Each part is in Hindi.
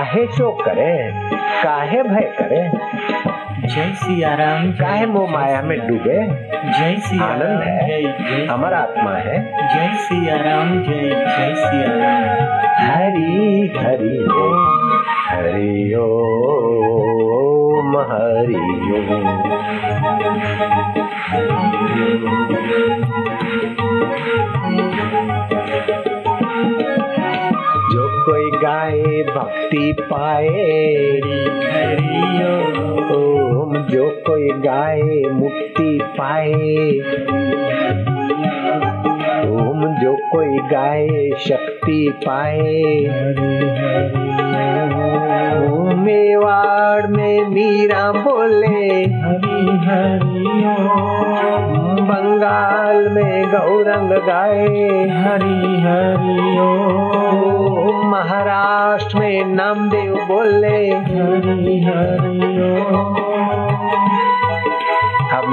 काहे शोक करे काहे भय करे। जय सिया राम काहे मोह माया में डूबे। जय सिया आनंद है। अमर आत्मा है। जय सिया राम जय जय सिया राम हरि हरि हरि ओम हरि ओम भक्ति पाए ओम जो कोई गाए, मुक्ति पाए ओम जो कोई गाए, शक्ति पाए मेवाड़ में मीरा बोले, बंगाल में गौरंग गाए। हरी हरि ओम ओम। महाराष्ट्र में नामदेव बोले। हरि हरि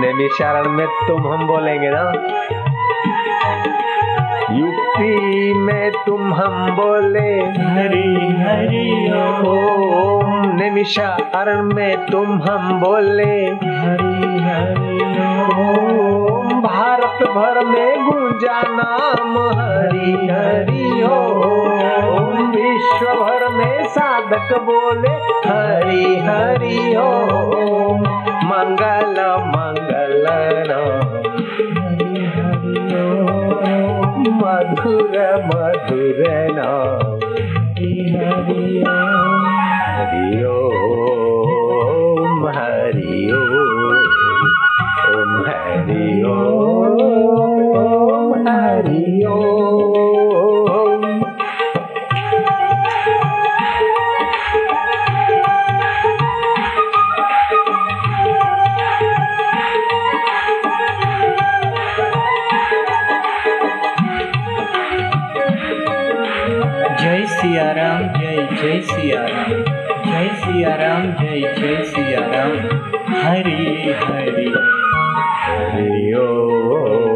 नैमिषारण में तुम हम बोलेंगे ना? यूपी में तुम हम बोले। हरी हरि ओम ओम नैमिषारण में तुम हम बोले। हरि हरि ओम भर में गूंजा नाम हरि हरि ओम विश्व भर में साधक बोले, हरि हरि ओम मंगल मंगल मधुर मधुर नाम हरि ओम, हरि सियाराम जय जय सियाराम जय सियाराम जय जय सियाराम हरि हरि हरि ओ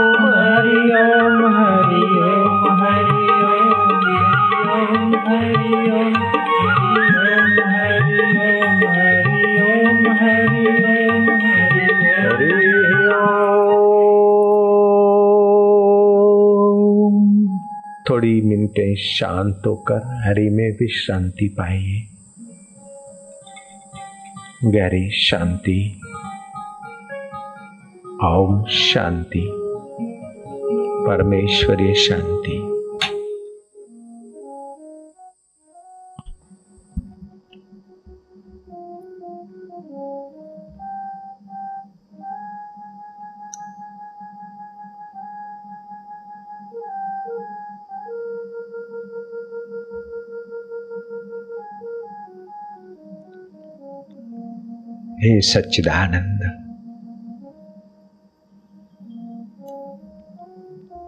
थोड़ी मिनटें शांत होकर हरि में भी शांति पाइए। गहरी शांति। ओम शांति। परमेश्वरी शांति। हे सच्चिदानंद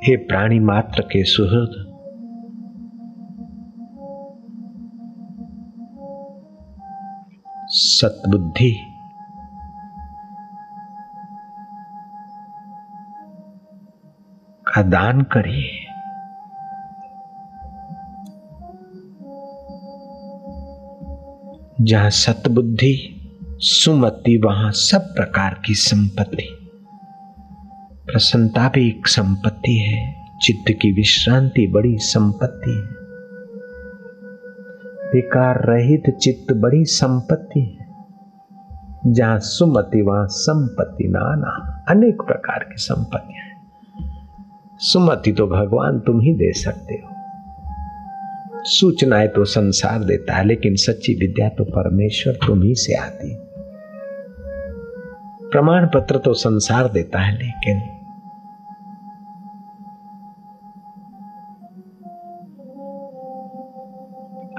हे प्राणी मात्र के सुहृद सतबुद्धि का दान करिए। जहाँ सतबुद्धि सुमति वहाँ सब प्रकार की संपत्ति। प्रसन्नता भी एक संपत्ति है, चित्त की विश्रांति बड़ी संपत्ति है। विकार रहित चित्त बड़ी संपत्ति है। जहाँ सुमति वहाँ संपत्ति नाना अनेक प्रकार की संपत्तियाँ हैं। सुमति तो भगवान तुम ही दे सकते हो। सूचनाएँ तो संसार देता है, लेकिन सच्ची विद्या तो परमेश्वर तुम ही से आती प्रमाण पत्र तो संसार देता है, लेकिन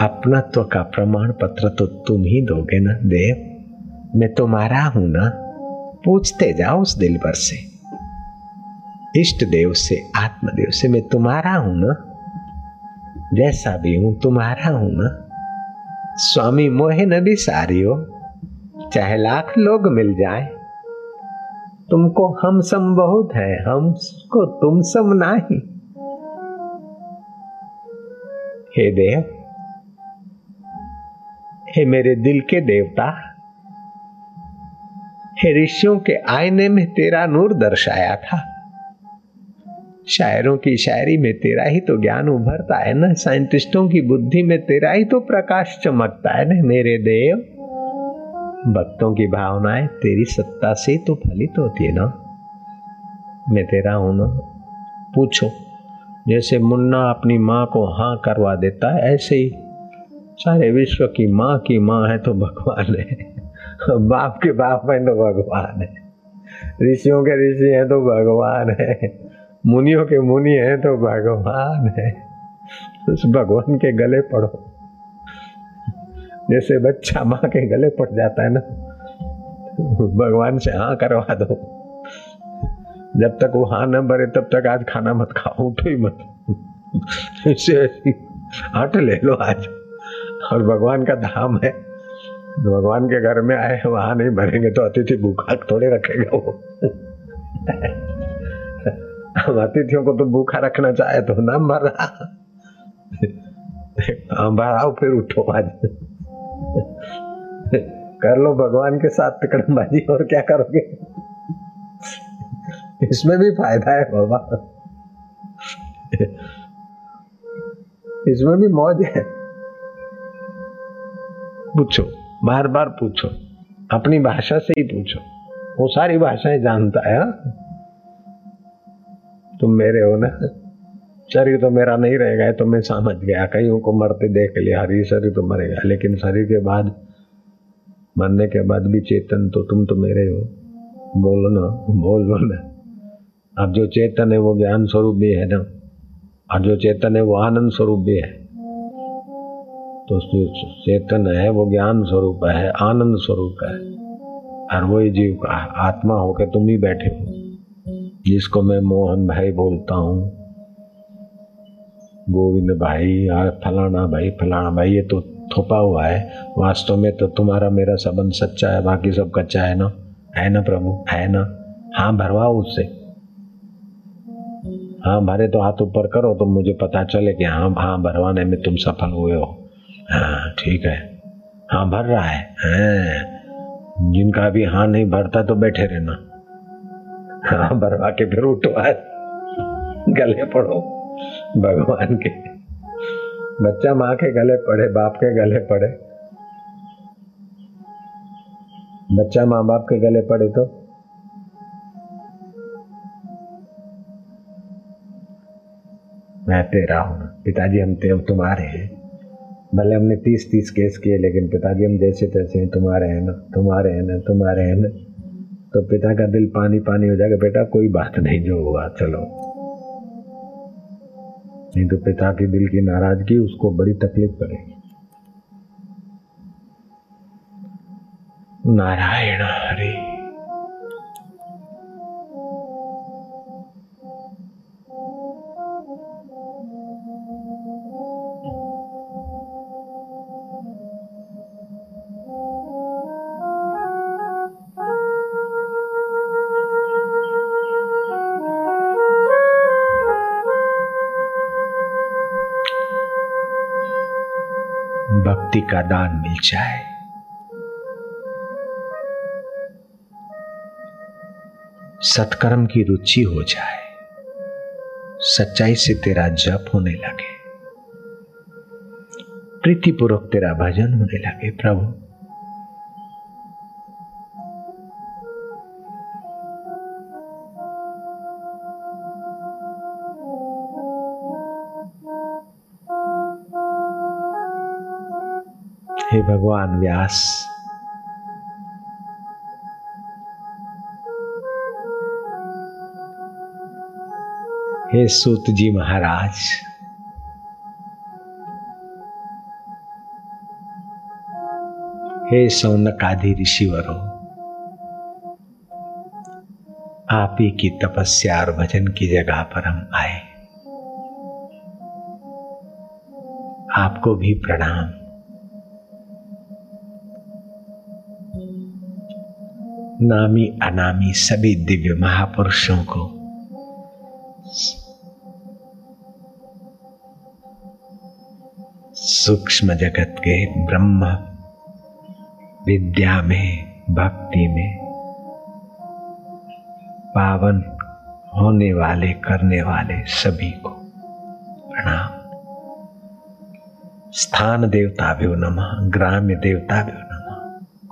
अपनत्व का प्रमाण पत्र तो तुम ही दोगे ना, देव? मैं तुम्हारा हूँ ना। पूछते जाओ उस दिल पर से। इष्ट देव से आत्मदेव से मैं तुम्हारा हूँ ना। जैसा भी हूँ, तुम्हारा हूँ ना। स्वामी मोहे न भी सारी हो चाहे लाख लोग मिल जाए। तुमको हम सम बहुत है, हमको तुम सम नहीं। हे देव, हे मेरे दिल के देवता, हे ऋषियों के आईने में तेरा नूर दर्शाया था। शायरों की शायरी में तेरा ही तो ज्ञान उभरता है, ना साइंटिस्टों की बुद्धि में तेरा ही तो प्रकाश चमकता है, ना मेरे देव। भक्तों की भावनाएँ तेरी सत्ता से तो फलित होती है ना? मैं तेरा हूँ ना? पूछो। जैसे मुन्ना अपनी माँ को हाँ करवा देता है, ऐसे ही। सारे विश्व की माँ की माँ है तो भगवान है। बाप के बाप है तो भगवान है। ऋषियों के ऋषि है तो भगवान है। मुनियों के मुनि है तो भगवान है। उस भगवान के गले पड़ो। जैसे बच्चा माँ के गले पड़ जाता है ना, भगवान से हाँ करवा दो। जब तक वो हाँ न भरे, तब तक आज खाना मत खाओ, उठो ही मत। इसे हट ले लो आज। और भगवान का धाम है। भगवान के घर में आए, वहाँ नहीं भरेंगे तो अतिथि भूखा थोड़े रखेगा वो। हम अतिथियों को तो भूखा रखना चाहे तो नाम भर रहा भराओ फिर उठो आज। कर लो भगवान के साथ तिकड़मबाजी, और क्या करोगे? इसमें भी फ़ायदा है बाबा। इसमें भी मौज है। पूछो, बार बार पूछो, अपनी भाषा से ही पूछो। वो सारी भाषाएँ जानता है, हा? तुम मेरे हो ना? शरीर तो मेरा नहीं रहेगा तो मैं समझ गया। कईयों को मरते देख लिया, हरी शरीर तो मरेगा, लेकिन शरीर के बाद मरने के बाद भी चेतन तो तुम तो मेरे हो। बोलो ना बोलो ना अब जो चेतन है वो ज्ञान स्वरूप भी है ना। और जो चेतन है वो आनंद स्वरूप भी है। तो चेतन है वो ज्ञान स्वरूप है, आनंद स्वरूप है। और वही जीव का आत्मा होकर तुम ही बैठे हो। जिसको मैं मोहन भाई बोलता हूँ, गोविंद भाई और फलाना भाई फलाना भाई, ये तो थोपा हुआ है वास्तव में तो तुम्हारा मेरा संबंध सच्चा है, बाकी सब कच्चा है ना? है ना प्रभु? है ना? हाँ भरवाओ उससे। हाँ भरे तो हाथ ऊपर करो तो मुझे पता चले कि हाँ हाँ भरवाने में तुम सफल हुए हो। हाँ ठीक है। हाँ भर रहा है। हाँ। जिनका भी हाँ नहीं भरता तो बैठे रहना। हाँ भरवा के फिर उठो आज गले पड़ो। भगवान के। बच्चा माँ के गले पड़े, बाप के गले पड़े। बच्चा माँ बाप के गले पड़े तो? मैं तेरा हूँ पिताजी हम ते, तुम्हारे हैं। भले हमने तीस तीस केस किए, लेकिन पिताजी हम जैसे तैसे हैं। तुम्हारे हैं ना। तुम्हारे हैं ना। तुम्हारे हैं ना। तो पिता का दिल पानी पानी हो जाएगा। बेटा कोई बात नहीं, जो हुआ, चलो। नहीं तो पिता के दिल की नाराज़गी उसको बड़ी तकलीफ़ करेगी नारायण हरि। भक्ति का दान मिल जाए। सत्कर्म की रुचि हो जाए। सच्चाई से तेरा जप होने लगे। प्रीतिपूर्वक तेरा भजन होने लगे, प्रभु। भगवान व्यास। हे सूत जी महाराज, हे सौनक आदि ऋषिवरों, आप ही की तपस्या और भजन की जगह पर हम आए। आपको भी प्रणाम। नामी अनामी सभी दिव्य महापुरुषों को सूक्ष्म जगत के ब्रह्म विद्या में भक्ति में पावन होने वाले करने वाले सभी को प्रणाम स्थान देवता भी नमः ग्राम्य देवता भी नमः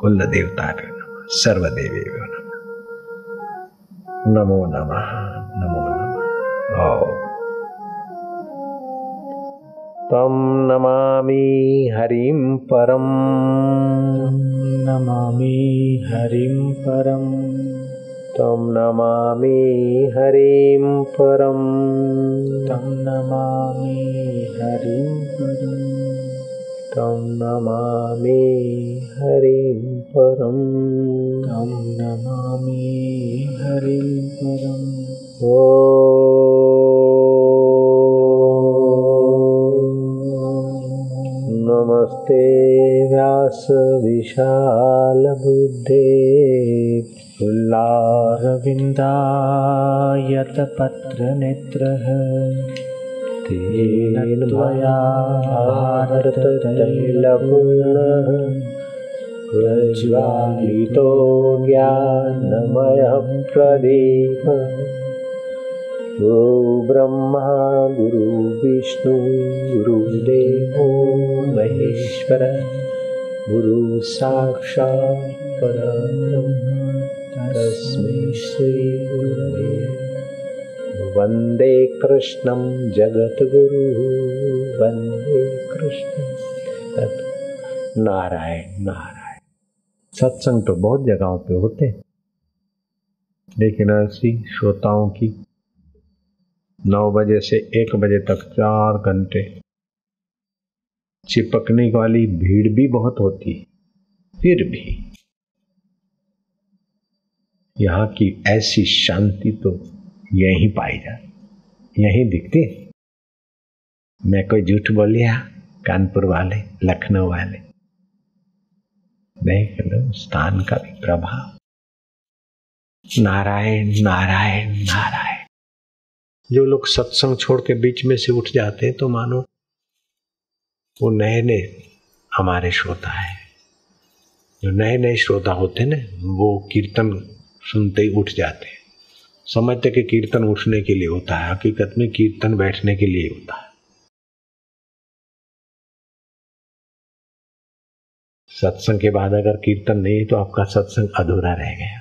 कुल देवता भी नमः सर्वदेवी नमः। नमो नमः नमो तं नमामि हरिं परम्। नमामि हरिं परम्। तं नमामि हरिं परम्। तं नमामि हरिं परम्। तं नमामि हरिं परम्। तं नमामि हरिं परम्। नमस्ते व्यासविशालबुद्धे। रविन्दायतपत्रनेत्रः प्रज्वालितो ज्ञानमयः प्रदीप। ओ ब्रह्मा गुरु विष्णु गुरुदेवो महेश्वर गुरु साक्षात् परब्रह्म तस्मै श्रीगुरवे वंदे कृष्णं जगद्गुरु। वंदे कृष्ण। नारायण नारायण। सत्संग तो बहुत जगहों पे होते हैं। लेकिन ऐसी श्रोताओं की नौ बजे से एक बजे तक चार घंटे चिपकने वाली भीड़ भी बहुत होती है। फिर भी यहाँ की ऐसी शांति तो यहीं पाई जाती यहीं दिखती। मैं कोई झूठ बोलिया? कानपुर वाले, लखनऊ वाले। देख लो स्थान का भी प्रभाव। नारायण नारायण नारायण। जो लोग सत्संग छोड़ के बीच में से उठ जाते हैं तो मानो वो नए नए हमारे श्रोता है। जो नए नए श्रोता होते हैं ना, वो कीर्तन सुनते ही उठ जाते हैं। समझते कि कीर्तन उठने के लिए होता है, हकीकत में कीर्तन बैठने के लिए होता है। सत्संग के बाद अगर कीर्तन नहीं तो आपका सत्संग अधूरा रह गया।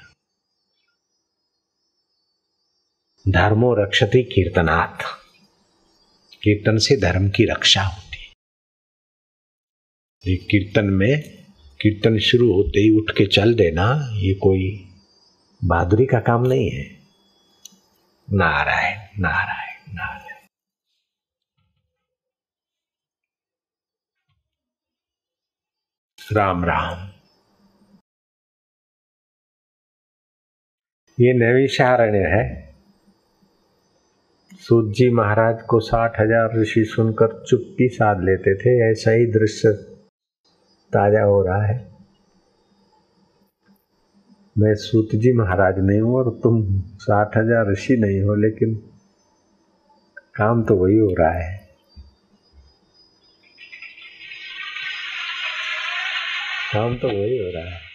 धर्मो रक्षति कीर्तनाथ कीर्तन से धर्म की रक्षा होती है। कीर्तन में, कीर्तन शुरू होते ही उठ के चल देना, ये कोई बहादुरी का काम नहीं है। नारायण नारायण नारायण। राम राम। ये नैविशारण्य है। सूत जी महाराज को साठ हज़ार ऋषि सुनकर चुप्पी साध लेते थे, ऐसा ही दृश्य ताज़ा हो रहा है। मैं सूत जी महाराज नहीं हूँ और तुम साठ हज़ार ऋषि नहीं हो, लेकिन काम तो वही हो रहा है। काम तो वही हो रहा है।